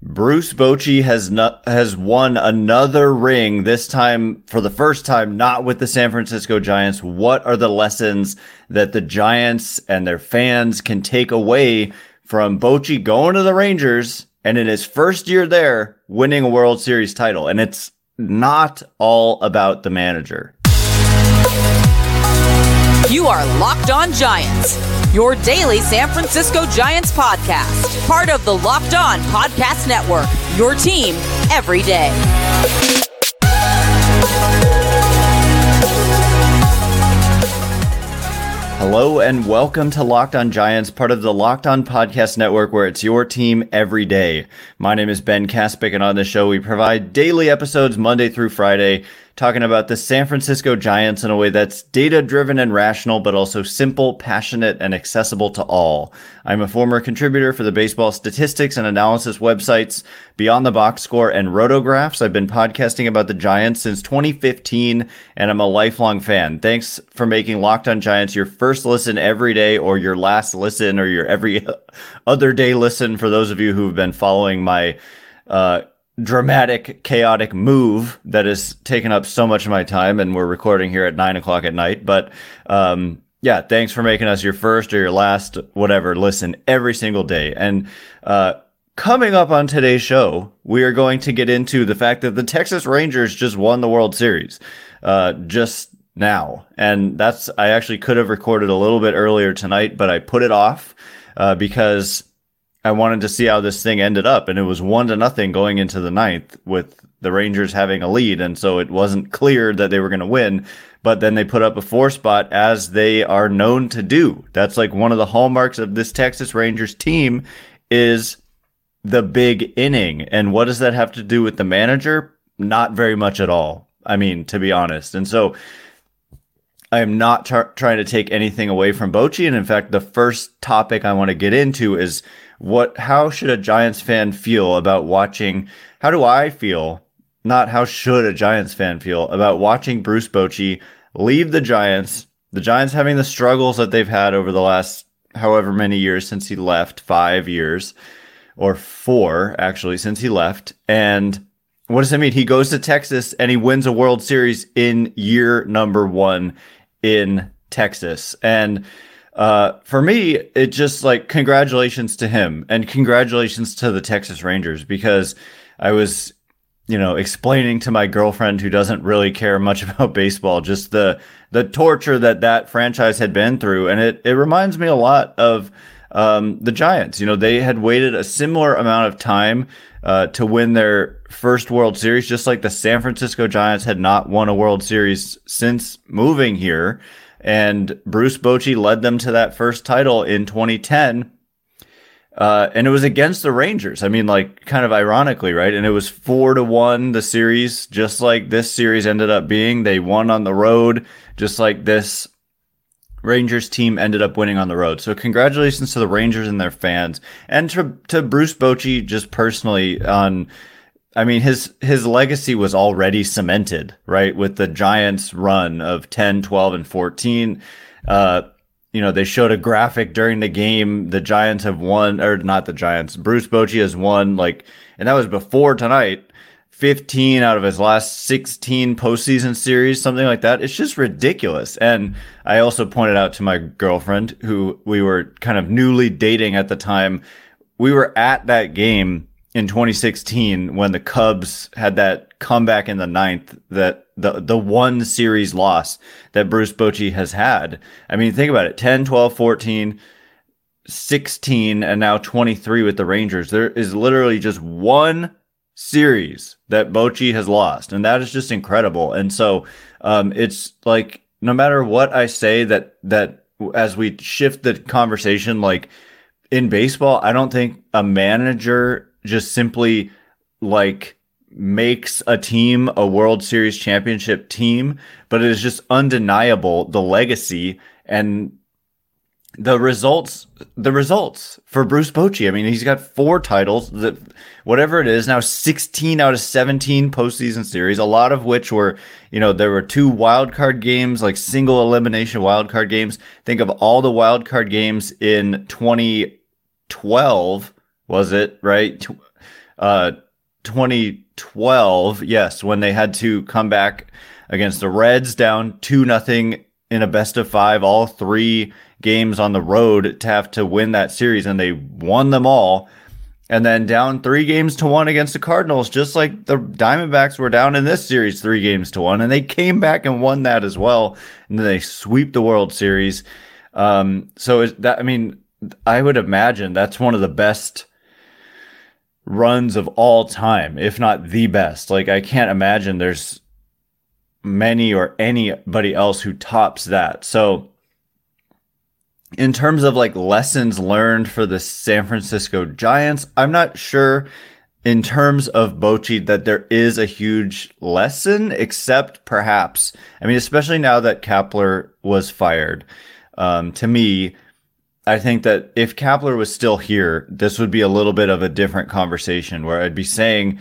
Bruce Bochy has not, has won another ring. This time, for the first time, not with the San Francisco Giants. What are the lessons that the Giants and their fans can take away from Bochy going to the Rangers and in his first year there, winning a World Series title? And it's not all about the manager. You are Locked On Giants your daily San Francisco Giants podcast. Part of the Locked On Podcast Network, your team every day. Hello and welcome to Locked On Giants, part of the Locked On Podcast Network, where it's your team every day. My name is Ben Kaspick, and on this show, we provide daily episodes Monday through Friday talking about the San Francisco Giants in a way that's data driven and rational, but also simple, passionate, and accessible to all. I'm a former contributor for the baseball statistics and analysis websites Beyond the Box Score and Rotographs. I've been podcasting about the Giants since 2015, and I'm a lifelong fan. Thanks for making Locked on Giants your first listen every day, or your last listen, or your every other day listen for those of you who've been following my uh, dramatic, chaotic move that has taken up so much of my time, and we're recording here at nine o'clock at night. But um, yeah, thanks for making us your first or your last, whatever, listen every single day. And uh, coming up on today's show, we are going to get into the fact that the Texas Rangers just won the World Series uh, just now. And that's, I actually could have recorded a little bit earlier tonight, but I put it off uh, because I wanted to see how this thing ended up, and it was one to nothing going into the ninth with the Rangers having a lead, and so it wasn't clear that they were going to win. But then they put up a four spot as they are known to do. That's like one of the hallmarks of this Texas Rangers team is the big inning. And what does that have to do with the manager? Not very much at all. I mean, to be honest. And so I am not tar- trying to take anything away from Bochy. And in fact, the first topic I want to get into is what how should a Giants fan feel about watching how do I feel not how should a Giants fan feel about watching Bruce Bochy leave the Giants the Giants having the struggles that they've had over the last however many years since he left 5 years or 4 actually since he left and what does that mean? He goes to Texas and he wins a World Series in year number 1 in Texas. And uh, for me, it just like congratulations to him and congratulations to the Texas Rangers because I was, you know, explaining to my girlfriend who doesn't really care much about baseball just the the torture that that franchise had been through, and it it reminds me a lot of um, the Giants. You know, they had waited a similar amount of time uh, to win their first World Series, just like the San Francisco Giants had not won a World Series since moving here and Bruce Bochy led them to that first title in 2010. Uh, and it was against the Rangers. I mean, like, kind of ironically, right? And it was four to one the series, just like this series ended up being. They won on the road, just like this Rangers team ended up winning on the road. So congratulations to the Rangers and their fans, and to to Bruce Bochy just personally on I mean, his his legacy was already cemented, right? With the Giants' run of 10, 12, and 14. Uh, you know, they showed a graphic during the game. The Giants have won, or not the Giants. Bruce Bochy has won, like, and that was before tonight. 15 out of his last 16 postseason series, something like that. It's just ridiculous. And I also pointed out to my girlfriend, who we were kind of newly dating at the time, we were at that game in 2016 when the Cubs had that comeback in the ninth, that the the one series loss that Bruce Bochy has had. I mean, think about it 10, 12, 14, 16, and now 23 with the Rangers. There is literally just one series that Bochy has lost, and that is just incredible. And so um, it's like no matter what I say that that as we shift the conversation, like in baseball, I don't think a manager just simply like makes a team a World Series championship team, but it is just undeniable the legacy and the results the results for Bruce Bochy. I mean, he's got four titles that whatever it is, now 16 out of 17 postseason series, a lot of which were, you know, there were two wild card games, like single elimination wild card games. Think of all the wild card games in 2012 was it right? Uh, 2012, yes, when they had to come back against the Reds down 2 nothing in a best of 5 all three games on the road to have to win that series and they won them all and then down 3 games to 1 against the Cardinals just like the Diamondbacks were down in this series 3 games to 1 and they came back and won that as well and then they sweep the World Series um so that I mean I would imagine that's one of the best runs of all time, if not the best. Like I can't imagine there's many or anybody else who tops that. So in terms of like lessons learned for the San Francisco Giants, I'm not sure in terms of Bochy that there is a huge lesson, except perhaps, I mean, especially now that Kapler was fired. Um, to me, I think that if Kapler was still here, this would be a little bit of a different conversation where I'd be saying,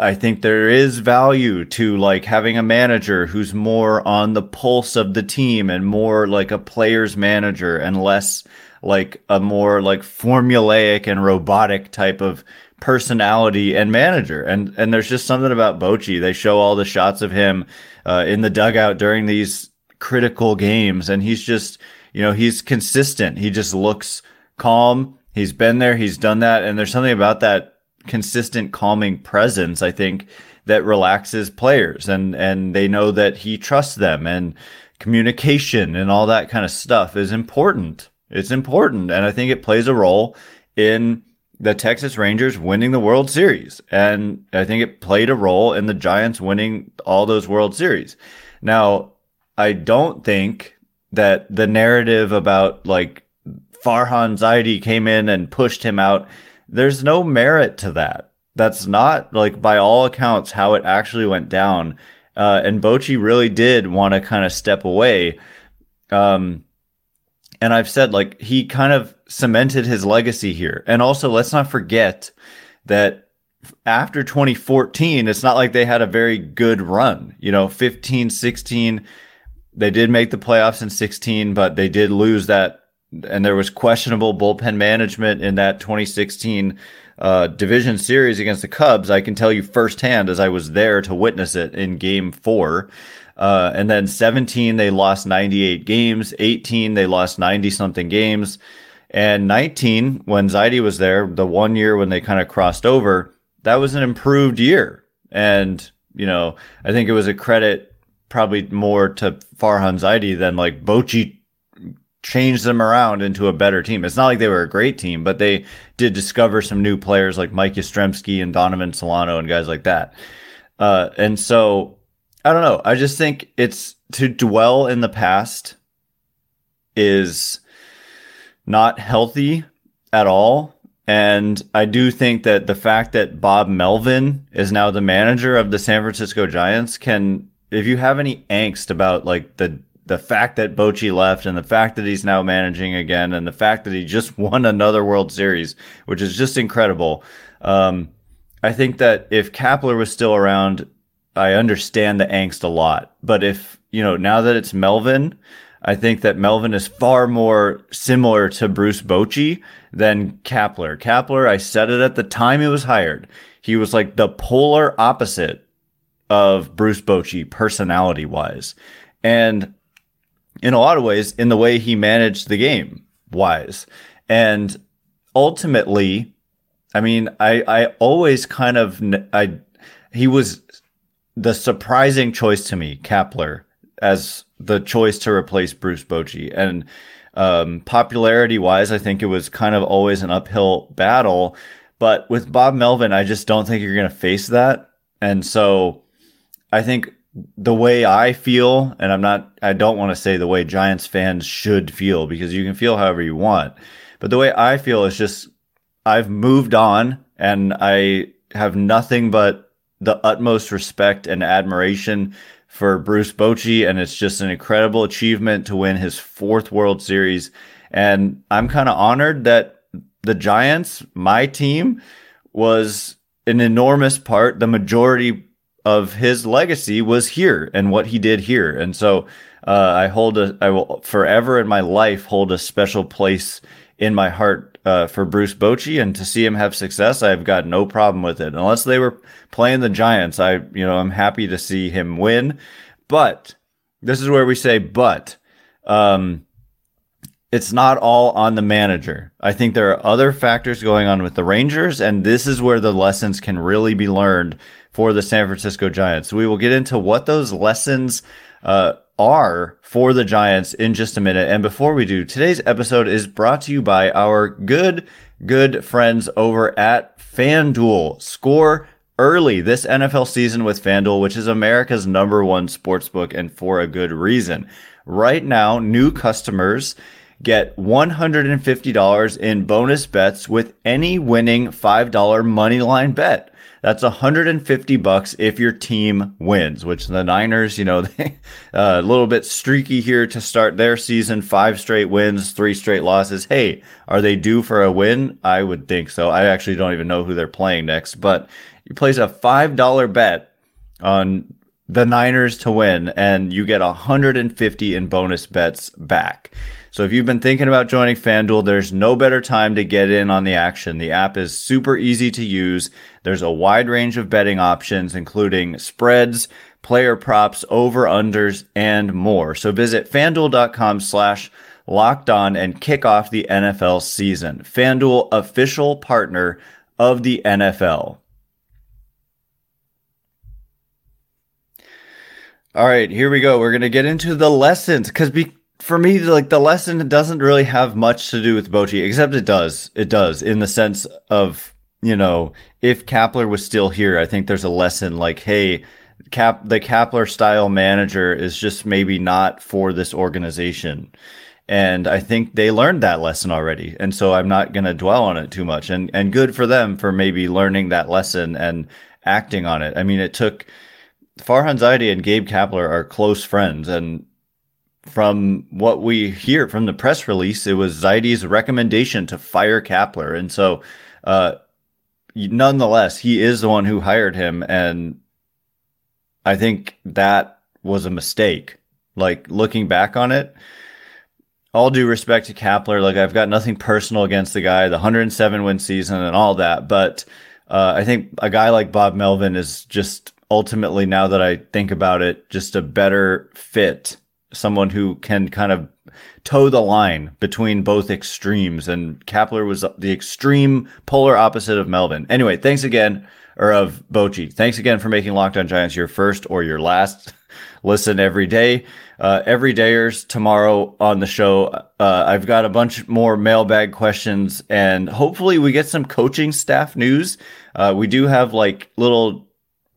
I think there is value to like having a manager who's more on the pulse of the team and more like a player's manager and less like a more like formulaic and robotic type of personality and manager. And and there's just something about Bochy. They show all the shots of him uh, in the dugout during these critical games, and he's just you know, he's consistent. He just looks calm. He's been there, he's done that. And there's something about that consistent, calming presence, I think, that relaxes players and, and they know that he trusts them and communication and all that kind of stuff is important. It's important. And I think it plays a role in the Texas Rangers winning the World Series. And I think it played a role in the Giants winning all those World Series. Now, I don't think that the narrative about like Farhan Zaidi came in and pushed him out, there's no merit to that. That's not like by all accounts how it actually went down. Uh, and Bochy really did want to kind of step away. Um, and I've said like he kind of cemented his legacy here. And also, let's not forget that after 2014, it's not like they had a very good run. You know, 15, 16, they did make the playoffs in 16, but they did lose that. And there was questionable bullpen management in that 2016 uh, division series against the Cubs. I can tell you firsthand as I was there to witness it in game four. Uh, and then 17, they lost 98 games. 18, they lost 90 something games. And 19, when Zaidi was there, the one year when they kind of crossed over, that was an improved year. And, you know, I think it was a credit probably more to Farhan Zaidi than like Bochy changed them around into a better team. It's not like they were a great team, but they did discover some new players like Mike Yastrzemski and Donovan Solano and guys like that. Uh, and so I don't know. I just think it's to dwell in the past is not healthy at all. And I do think that the fact that Bob Melvin is now the manager of the San Francisco Giants can if you have any angst about like the the fact that Bochy left and the fact that he's now managing again and the fact that he just won another World Series, which is just incredible. Um, I think that if Kapler was still around, I understand the angst a lot. But if, you know, now that it's Melvin, I think that Melvin is far more similar to Bruce Bochy than Kapler. Kapler, I said it at the time he was hired. He was like the polar opposite of Bruce Bochy personality wise. And in a lot of ways, in the way he managed the game wise. And ultimately, I mean, I, I always kind of, I, he was the surprising choice to me, Kapler, as the choice to replace Bruce Bochy. And um, popularity wise, I think it was kind of always an uphill battle. But with Bob Melvin, I just don't think you're going to face that. And so I think the way I feel, and I'm not, I don't want to say the way Giants fans should feel because you can feel however you want. But the way I feel is just, I've moved on and I have nothing but the utmost respect and admiration for Bruce Bochy. And it's just an incredible achievement to win his fourth World Series. And I'm kind of honored that the Giants, my team, was an enormous part, the majority of his legacy was here and what he did here. And so uh, I hold a, I will forever in my life hold a special place in my heart uh, for Bruce Bochy, and to see him have success, I've got no problem with it. Unless they were playing the Giants, I you know I'm happy to see him win. But this is where we say, but um, it's not all on the manager. I think there are other factors going on with the Rangers, and this is where the lessons can really be learned for the San Francisco Giants. We will get into what those lessons uh, are for the Giants in just a minute. And before we do, today's episode is brought to you by our good, good friends over at FanDuel. Score early this NFL season with FanDuel, which is America's number one sportsbook and for a good reason. Right now, new customers get $150 in bonus bets with any winning $5 money line bet. That's 150 bucks if your team wins, which the Niners, you know, uh, a little bit streaky here to start their season, five straight wins, three straight losses. Hey, are they due for a win? I would think so. I actually don't even know who they're playing next, but you place a $5 bet on the Niners to win and you get 150 in bonus bets back. So if you've been thinking about joining FanDuel, there's no better time to get in on the action. The app is super easy to use. There's a wide range of betting options, including spreads, player props, over unders, and more. So visit fanduel.com slash locked on and kick off the NFL season. FanDuel, official partner of the NFL. All right, here we go. We're going to get into the lessons because be- for me, like the lesson doesn't really have much to do with Bochy, except it does. It does in the sense of, you know, if Kapler was still here, I think there's a lesson like, hey, Cap the Kapler style manager is just maybe not for this organization. And I think they learned that lesson already. And so I'm not going to dwell on it too much. And and good for them for maybe learning that lesson and acting on it. I mean, it took Farhan Zaidi and Gabe Kapler are close friends, and from what we hear from the press release, it was Zaidi's recommendation to fire Kapler, and so, uh, nonetheless, he is the one who hired him, and I think that was a mistake. Like looking back on it, all due respect to Kapler, like I've got nothing personal against the guy, the 107 win season and all that, but uh, I think a guy like Bob Melvin is just ultimately, now that I think about it, just a better fit. Someone who can kind of toe the line between both extremes. And Kapler was the extreme polar opposite of Melvin. Anyway, thanks again, or of Bochy. Thanks again for making Locked On Giants your first or your last listen every day. Uh, every dayers tomorrow on the show. Uh, I've got a bunch more mailbag questions and hopefully we get some coaching staff news. Uh, we do have like little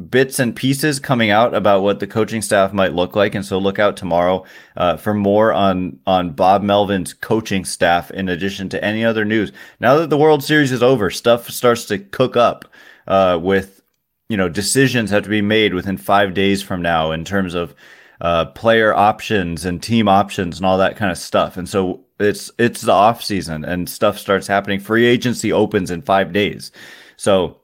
bits and pieces coming out about what the coaching staff might look like, and so look out tomorrow uh, for more on on Bob Melvin's coaching staff. In addition to any other news, now that the World Series is over, stuff starts to cook up uh, with you know decisions have to be made within five days from now in terms of uh, player options and team options and all that kind of stuff. And so it's it's the off season and stuff starts happening. Free agency opens in five days, so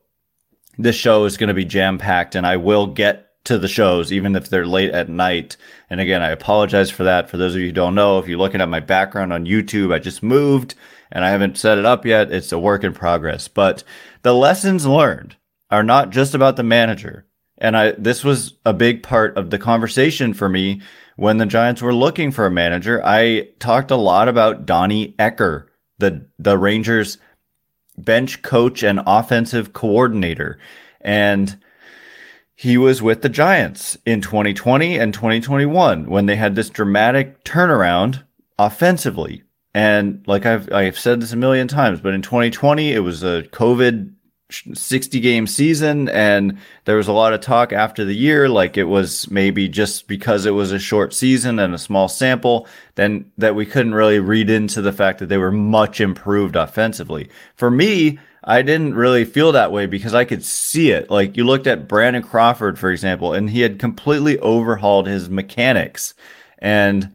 this show is going to be jam packed and I will get to the shows, even if they're late at night. And again, I apologize for that. For those of you who don't know, if you're looking at my background on YouTube, I just moved and I haven't set it up yet. It's a work in progress. But the lessons learned are not just about the manager. And I, this was a big part of the conversation for me when the Giants were looking for a manager. I talked a lot about Donnie Ecker, the, the Rangers bench coach and offensive coordinator. And he was with the Giants in 2020 and 2021 when they had this dramatic turnaround offensively. And like I've I've said this a million times, but in 2020 it was a COVID 60 game season and there was a lot of talk after the year like it was maybe just because it was a short season and a small sample then that we couldn't really read into the fact that they were much improved offensively. For me I didn't really feel that way because I could see it. Like you looked at Brandon Crawford for example and he had completely overhauled his mechanics. And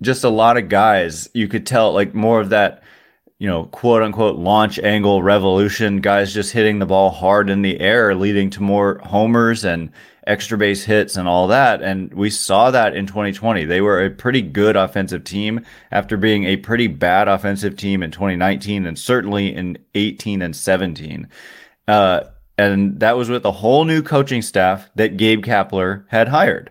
just a lot of guys you could tell like more of that you know, quote unquote launch angle revolution, guys just hitting the ball hard in the air, leading to more homers and extra base hits and all that. And we saw that in 2020. They were a pretty good offensive team after being a pretty bad offensive team in 2019 and certainly in 18 and 17. Uh, and that was with a whole new coaching staff that Gabe Kapler had hired.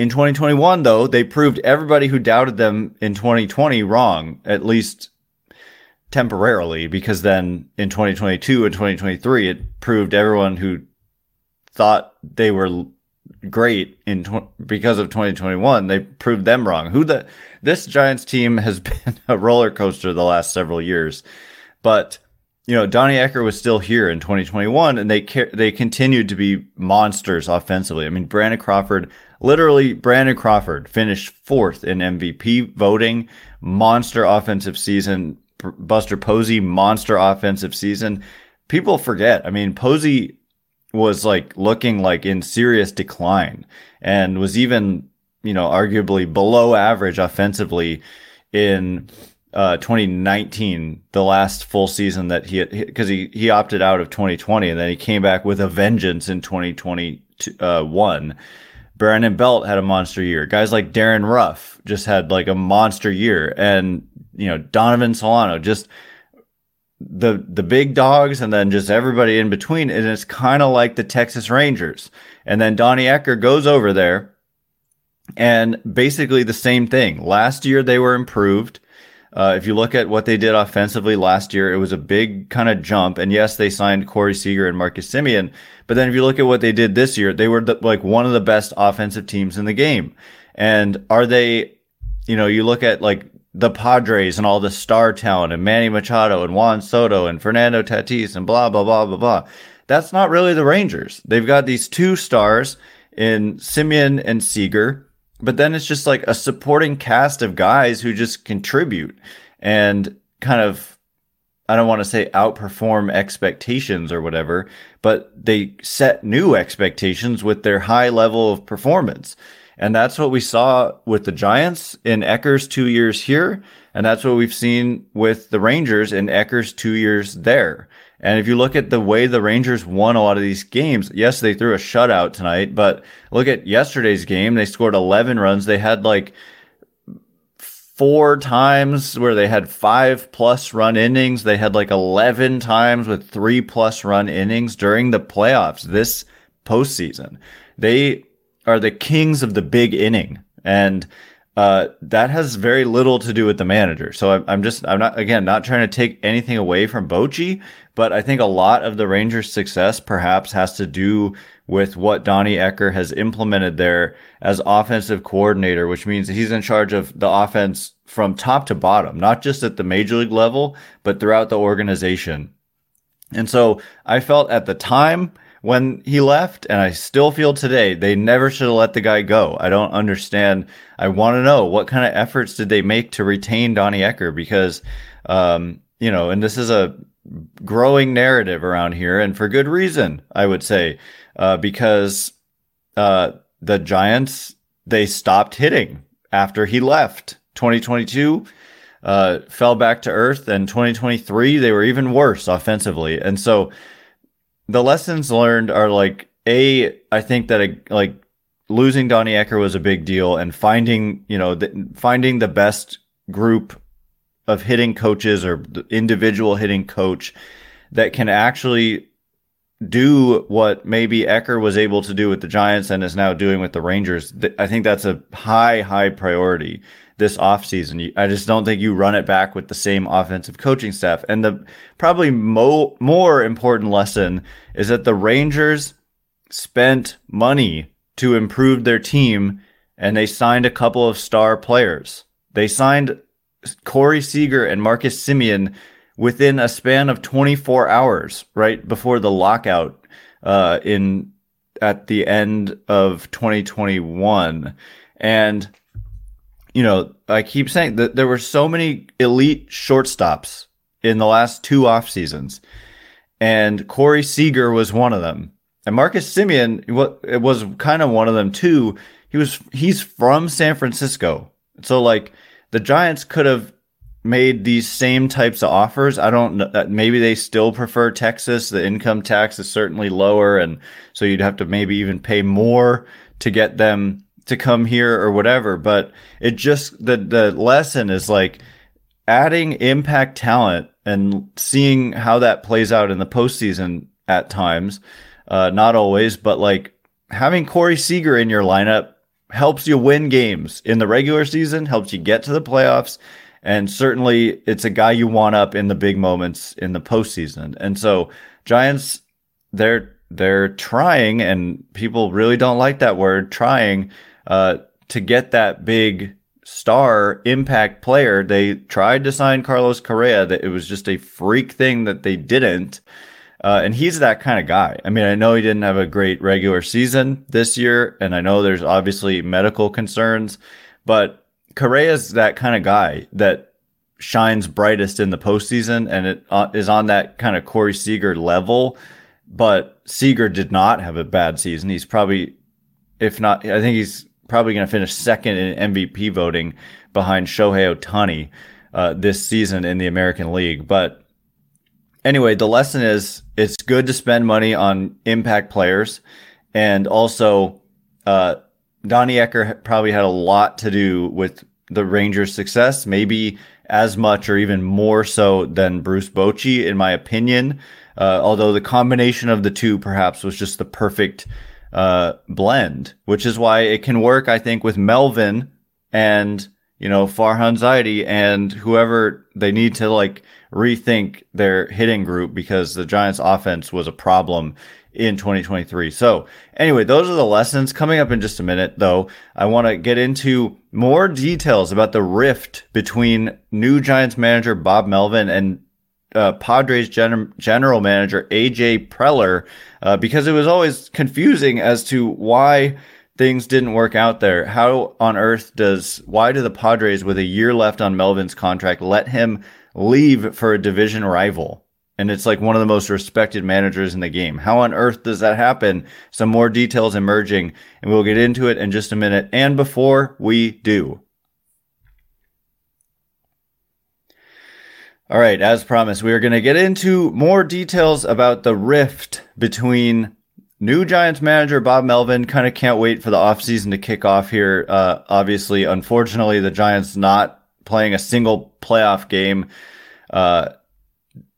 In 2021, though, they proved everybody who doubted them in 2020 wrong, at least temporarily, because then in 2022 and 2023, it proved everyone who thought they were great in tw- because of 2021 they proved them wrong. Who the this giants team has been a roller coaster the last several years. But you know donnie ecker was still here in 2021 and they ca- they continued to be monsters offensively. I mean brandon crawford literally brandon crawford finished fourth in mvp voting. Monster offensive season buster posey monster offensive season. People forget. I mean posey was like looking like in serious decline and was even, you know, arguably below average offensively in uh, 2019, the last full season that he because he, he opted out of 2020 and then he came back with a vengeance in 2021. Brandon Belt had a monster year. Guys like Darin Ruf just had like a monster year, and you know Donovan Solano just the the big dogs and then just everybody in between. And it's kind of like the Texas Rangers. And then Donnie Ecker goes over there and basically the same thing. Last year they were improved uh, if you look at what they did offensively last year it was a big kind of jump and yes they signed Corey Seager and Marcus Semien. but then if you look at what they did this year they were the, like one of the best offensive teams in the game and are they you know you look at like the Padres and all the star talent and Manny Machado and Juan Soto and Fernando Tatis and blah, blah, blah, blah, blah. That's not really the Rangers. They've got these two stars in Semien and Seager, but then it's just like a supporting cast of guys who just contribute and kind of, I don't want to say outperform expectations or whatever, but they set new expectations with their high level of performance. And that's what we saw with the Giants in Ecker's two years here. And that's what we've seen with the Rangers in Ecker's two years there. And if you look at the way the Rangers won a lot of these games, yes, they threw a shutout tonight, but look at yesterday's game. They scored 11 runs. They had like four times where they had five plus run innings. They had like 11 times with three plus run innings during the playoffs this postseason. They are the kings of the big inning, and uh, that has very little to do with the manager. So I'm, I'm just I'm not again not trying to take anything away from Bochy, but I think a lot of the Rangers' success perhaps has to do with what Donnie Ecker has implemented there as offensive coordinator, which means he's in charge of the offense from top to bottom, not just at the major league level, but throughout the organization. And so I felt at the time when he left, and I still feel today they never should have let the guy go. I don't understand. I want to know what kind of efforts did they make to retain Donnie Ecker because, um, you know, and this is a growing narrative around here, and for good reason, I would say, uh, because uh, the Giants they stopped hitting after he left. 2022 uh, fell back to earth, and 2023 they were even worse offensively, and so the lessons learned are like a I think that a, like losing Donnie Ecker was a big deal, and finding you know the, finding the best group of hitting coaches or individual hitting coach that can actually do what maybe Ecker was able to do with the Giants and is now doing with the Rangers. I think that's a high, high priority this offseason. I just don't think you run it back with the same offensive coaching staff. And the probably mo- more important lesson is that the Rangers spent money to improve their team and they signed a couple of star players. They signed Corey Seager and Marcus Semien within a span of 24 hours, right before the lockout uh, in at the end of 2021. And you know, I keep saying that there were so many elite shortstops in the last two off seasons, and Corey Seager was one of them. And Marcus Semien it was kind of one of them too. He was he's from San Francisco, so like the Giants could have made these same types of offers. I don't know. Maybe they still prefer Texas. The income tax is certainly lower. And so you'd have to maybe even pay more to get them to come here or whatever. But it just, the, the lesson is like adding impact talent and seeing how that plays out in the postseason at times. Uh, not always, but like having Corey Seager in your lineup helps you win games in the regular season, helps you get to the playoffs, and certainly it's a guy you want up in the big moments in the postseason. And so Giants, they're they're trying, and people really don't like that word, trying uh, to get that big star impact player. They tried to sign Carlos Correa, that it was just a freak thing that they didn't. Uh, and he's that kind of guy. I mean, I know he didn't have a great regular season this year, and I know there's obviously medical concerns, but Correa's that kind of guy that shines brightest in the postseason, and it uh, is on that kind of Corey Seager level. But Seager did not have a bad season. He's probably, if not, I think he's probably going to finish second in MVP voting behind Shohei Ohtani uh, this season in the American League. But anyway, the lesson is it's good to spend money on impact players, and also uh, Donnie Ecker probably had a lot to do with the Rangers' success, maybe as much or even more so than Bruce Bochy, in my opinion. Uh, although the combination of the two perhaps was just the perfect uh, blend, which is why it can work, I think, with Melvin and you know Farhan Zaidi and whoever they need to like rethink their hitting group because the Giants offense was a problem in 2023. So anyway, those are the lessons coming up in just a minute though. I want to get into more details about the rift between new Giants manager Bob Melvin and uh, Padres gen- general manager AJ Preller uh, because it was always confusing as to why things didn't work out there. How on earth does why do the Padres with a year left on Melvin's contract let him leave for a division rival. And it's like one of the most respected managers in the game. How on earth does that happen? Some more details emerging, and we'll get into it in just a minute. And before we do, All right, as promised, we are going to get into more details about the rift between new Giants manager Bob Melvin. Kind of can't wait for the offseason to kick off here. Uh, obviously, unfortunately, the Giants not playing a single playoff game. Uh,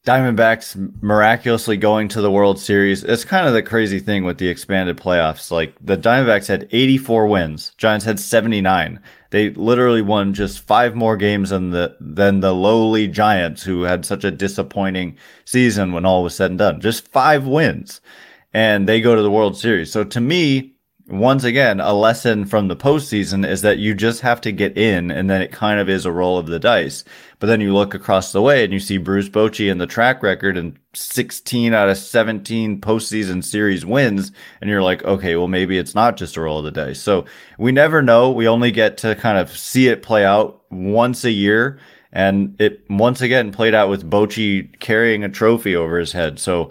Diamondbacks miraculously going to the World Series. It's kind of the crazy thing with the expanded playoffs. Like the Diamondbacks had 84 wins, Giants had 79. They literally won just five more games than the than the lowly Giants, who had such a disappointing season when all was said and done. Just five wins, and they go to the World Series. So to me, once again, a lesson from the postseason is that you just have to get in, and then it kind of is a roll of the dice. But then you look across the way and you see Bruce Bochy and the track record and 16 out of 17 postseason series wins, and you're like, okay, well, maybe it's not just a roll of the dice. So we never know. We only get to kind of see it play out once a year. And it once again played out with Bochy carrying a trophy over his head. So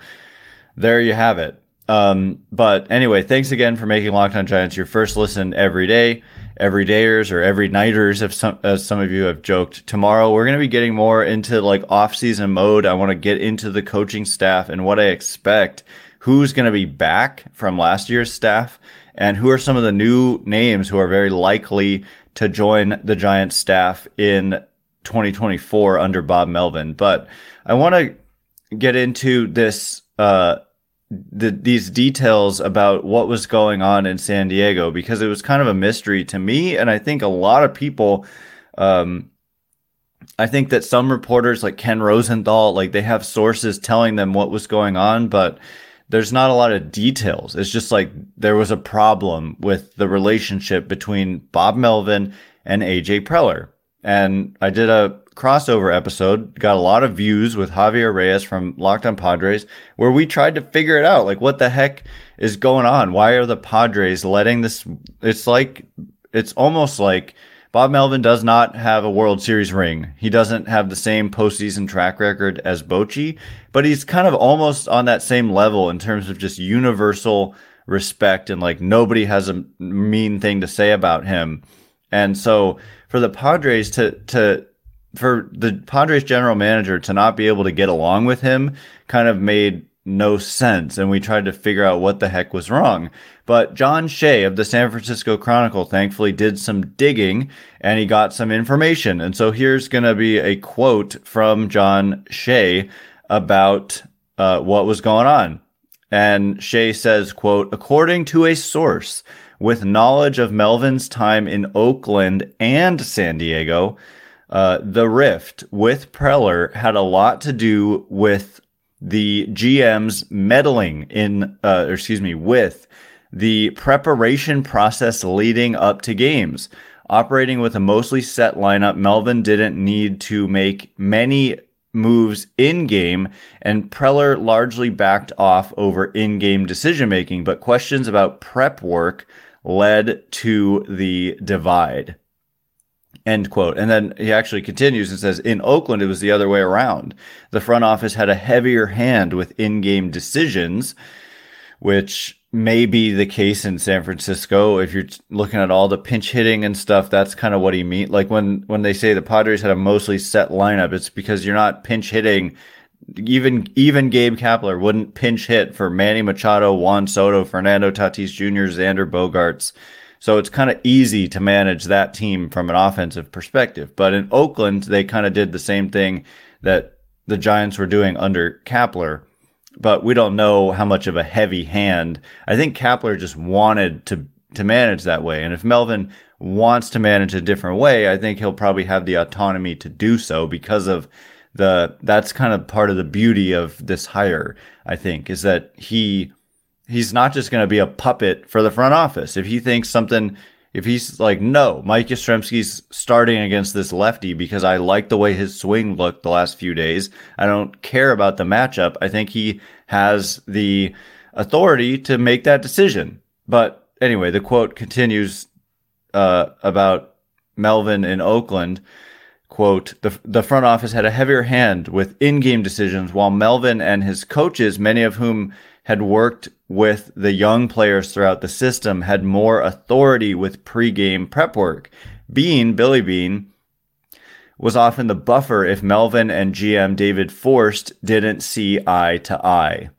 there you have it. Um, but anyway, thanks again for making Locked On Giants your first listen every day, every dayers or every nighters, if some, as some of you have joked. Tomorrow, we're going to be getting more into like off season mode. I want to get into the coaching staff and what I expect, who's going to be back from last year's staff, and who are some of the new names who are very likely to join the Giants staff in 2024 under Bob Melvin. But I want to get into this, uh, the, these details about what was going on in San Diego because it was kind of a mystery to me, and I think a lot of people. Um, I think that some reporters, like Ken Rosenthal, like they have sources telling them what was going on, but there's not a lot of details. It's just like there was a problem with the relationship between Bob Melvin and AJ Preller. And I did a crossover episode got a lot of views with Javier Reyes from Locked On Padres, where we tried to figure it out. Like, what the heck is going on? Why are the Padres letting this? It's like, it's almost like Bob Melvin does not have a World Series ring. He doesn't have the same postseason track record as Bochy, but he's kind of almost on that same level in terms of just universal respect and like nobody has a mean thing to say about him. And so for the Padres to to for the Padres general manager to not be able to get along with him kind of made no sense. And we tried to figure out what the heck was wrong. But John Shea of the San Francisco Chronicle thankfully did some digging and he got some information. And so here's going to be a quote from John Shea about uh, what was going on. And Shea says, quote, according to a source with knowledge of Melvin's time in Oakland and San Diego, uh, the rift with Preller had a lot to do with the GM's meddling in, uh, excuse me, with the preparation process leading up to games. Operating with a mostly set lineup, Melvin didn't need to make many moves in game, and Preller largely backed off over in game decision making, but questions about prep work led to the divide. End quote. And then he actually continues and says, in Oakland, it was the other way around. The front office had a heavier hand with in game decisions, which may be the case in San Francisco. If you're looking at all the pinch hitting and stuff, that's kind of what he mean. Like when when they say the Padres had a mostly set lineup, it's because you're not pinch hitting. Even even Gabe Kapler wouldn't pinch hit for Manny Machado, Juan Soto, Fernando Tatis Jr., Xander Bogaerts. So it's kind of easy to manage that team from an offensive perspective. But in Oakland, they kind of did the same thing that the Giants were doing under Kapler but we don't know how much of a heavy hand. I think Kapler just wanted to to manage that way, and if Melvin wants to manage a different way, I think he'll probably have the autonomy to do so because of the that's kind of part of the beauty of this hire. I think is that he he's not just going to be a puppet for the front office. If he thinks something if he's like, no, Mike Yastrzemski's starting against this lefty because I like the way his swing looked the last few days. I don't care about the matchup. I think he has the authority to make that decision. But anyway, the quote continues uh, about Melvin in Oakland. Quote, the, the front office had a heavier hand with in game decisions, while Melvin and his coaches, many of whom had worked with the young players throughout the system, had more authority with pregame prep work. Beane, Billy Beane, was often the buffer if Melvin and GM David Forst didn't see eye to eye.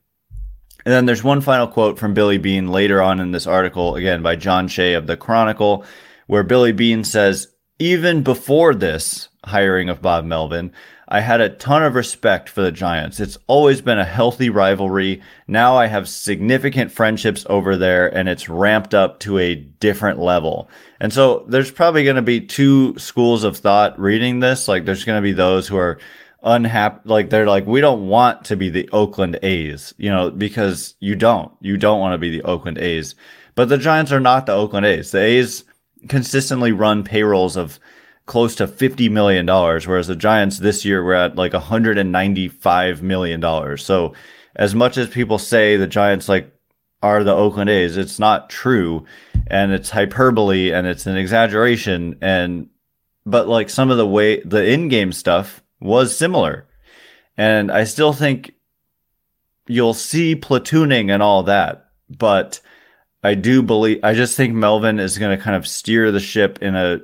And then there's one final quote from Billy Beane later on in this article, again by John Shea of the Chronicle, where Billy Beane says, even before this hiring of Bob Melvin, I had a ton of respect for the Giants. It's always been a healthy rivalry. Now I have significant friendships over there and it's ramped up to a different level. And so there's probably going to be two schools of thought reading this. Like there's going to be those who are unhappy. Like they're like, we don't want to be the Oakland A's, you know, because you don't, you don't want to be the Oakland A's, but the Giants are not the Oakland A's. The A's consistently run payrolls of close to $50 million, whereas the Giants this year were at like $195 million. So as much as people say the Giants like are the Oakland A's, it's not true. And it's hyperbole and it's an exaggeration. And, but like some of the way the in game stuff was similar. And I still think you'll see platooning and all that. But I do believe I just think Melvin is going to kind of steer the ship in a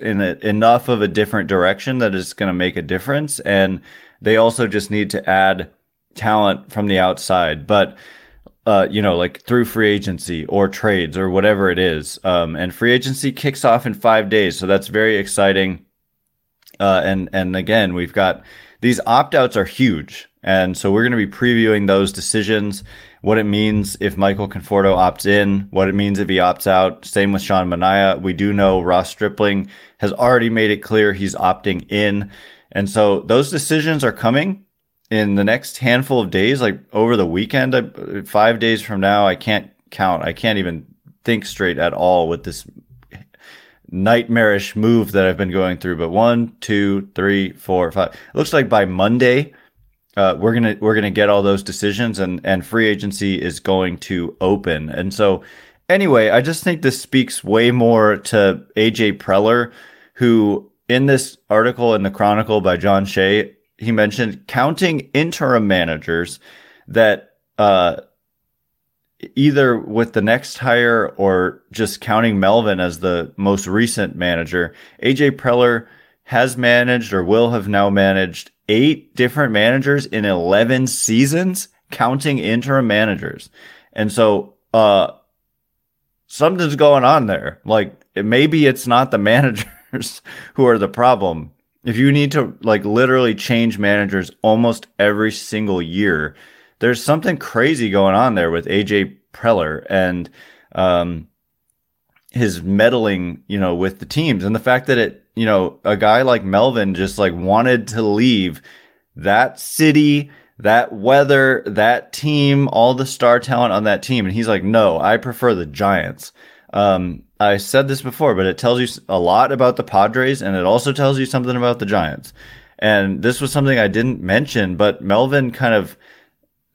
in a, enough of a different direction that it's going to make a difference. And they also just need to add talent from the outside. But uh, you know like through free agency or trades or whatever it is um, and free agency kicks off in 5 days. So that's very exciting. Uh, and and again we've got these opt-outs are huge. And so we're going to be previewing those decisions what it means if Michael Conforto opts in, what it means if he opts out. Same with Sean Manaea. We do know Ross Stripling has already made it clear he's opting in. And so those decisions are coming in the next handful of days, like over the weekend, five days from now. I can't count. I can't even think straight at all with this nightmarish move that I've been going through. But one, two, three, four, five. It looks like by Monday, uh, we're gonna we're gonna get all those decisions and and free agency is going to open. And so anyway i just think this speaks way more to aj preller who in this article in the chronicle by john shea he mentioned counting interim managers that uh, either with the next hire or just counting melvin as the most recent manager aj preller has managed or will have now managed eight different managers in 11 seasons, counting interim managers. And so, uh, something's going on there. Like maybe it's not the managers who are the problem. If you need to like literally change managers almost every single year, there's something crazy going on there with AJ Preller and um, his meddling, you know, with the teams and the fact that it, you know, a guy like Melvin just like wanted to leave that city, that weather, that team, all the star talent on that team. And he's like, no, I prefer the Giants. Um, I said this before, but it tells you a lot about the Padres and it also tells you something about the Giants. And this was something I didn't mention, but Melvin kind of,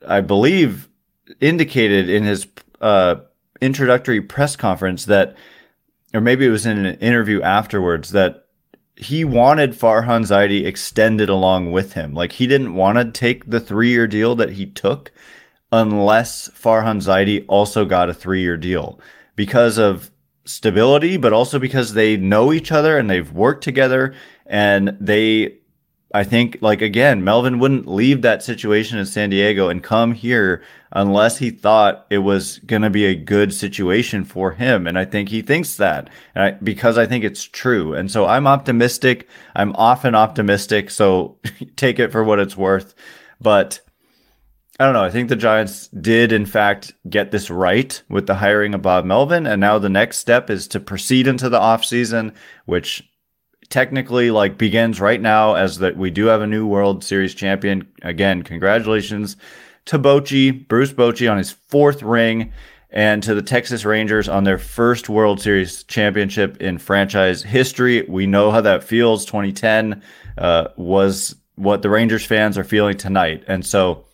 I believe, indicated in his uh, introductory press conference that, or maybe it was in an interview afterwards, that he wanted Farhan Zaidi extended along with him. Like he didn't want to take the three year deal that he took unless Farhan Zaidi also got a three year deal because of stability, but also because they know each other and they've worked together and they I think like again, Melvin wouldn't leave that situation in San Diego and come here unless he thought it was going to be a good situation for him. And I think he thinks that I, because I think it's true. And so I'm optimistic. I'm often optimistic. So take it for what it's worth. But I don't know. I think the Giants did, in fact, get this right with the hiring of Bob Melvin. And now the next step is to proceed into the offseason, which technically like begins right now as that we do have a new World Series champion. Again, congratulations to Bochy, Bruce Bochy on his fourth ring and to the Texas Rangers on their first World Series championship in franchise history. We know how that feels. 2010 uh, was what the Rangers fans are feeling tonight. And so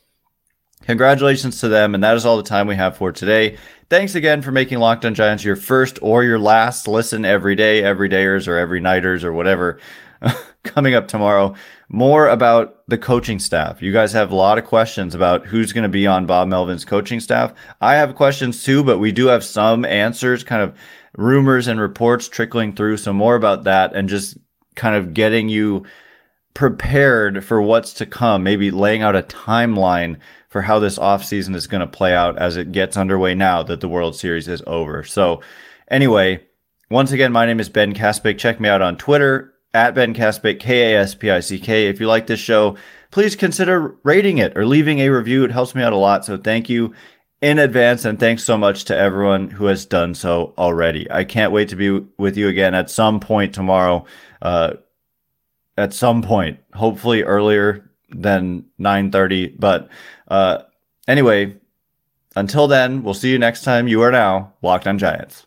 Congratulations to them. And that is all the time we have for today. Thanks again for making Locked on Giants your first or your last listen every day, every dayers or every nighters or whatever. Coming up tomorrow, more about the coaching staff. You guys have a lot of questions about who's going to be on Bob Melvin's coaching staff. I have questions too, but we do have some answers, kind of rumors and reports trickling through. So more about that and just kind of getting you prepared for what's to come, maybe laying out a timeline for how this offseason is going to play out as it gets underway now that the World Series is over. So, anyway, once again, my name is Ben Kaspick. Check me out on Twitter at Ben Kaspick, K A S P I C K. If you like this show, please consider rating it or leaving a review. It helps me out a lot. So, thank you in advance. And thanks so much to everyone who has done so already. I can't wait to be with you again at some point tomorrow. Uh, at some point, hopefully earlier than 9:30. But uh, anyway, until then, we'll see you next time. You are now locked on Giants.